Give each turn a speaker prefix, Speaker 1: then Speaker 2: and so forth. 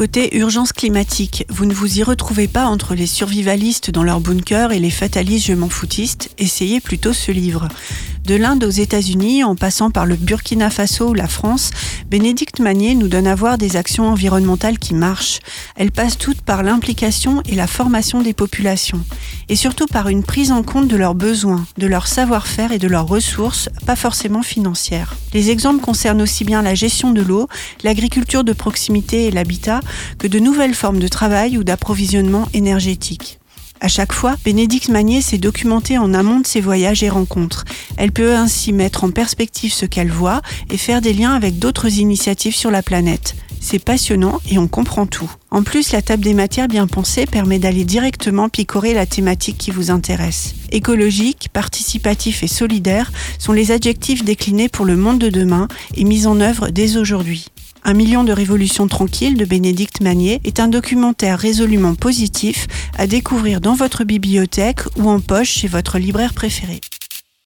Speaker 1: Côté urgence climatique, vous ne vous y retrouvez pas entre les survivalistes dans leur bunker et les fatalistes je m'en foutistes, essayez plutôt ce livre. De l'Inde aux États-Unis, en passant par le Burkina Faso ou la France, Bénédicte Magnier nous donne à voir des actions environnementales qui marchent. Elles passent toutes par l'implication et la formation des populations, et surtout par une prise en compte de leurs besoins, de leur savoir-faire et de leurs ressources, pas forcément financières. Les exemples concernent aussi bien la gestion de l'eau, l'agriculture de proximité et l'habitat, que de nouvelles formes de travail ou d'approvisionnement énergétique. À chaque fois, Bénédicte Magnier s'est documentée en amont de ses voyages et rencontres. Elle peut ainsi mettre en perspective ce qu'elle voit et faire des liens avec d'autres initiatives sur la planète. C'est passionnant et on comprend tout. En plus, la table des matières bien pensée permet d'aller directement picorer la thématique qui vous intéresse. Écologique, participatif et solidaire sont les adjectifs déclinés pour le monde de demain et mis en œuvre dès aujourd'hui. Un million de révolutions tranquilles de Bénédicte Magnier est un documentaire résolument positif à découvrir dans votre bibliothèque ou en poche chez votre libraire préféré.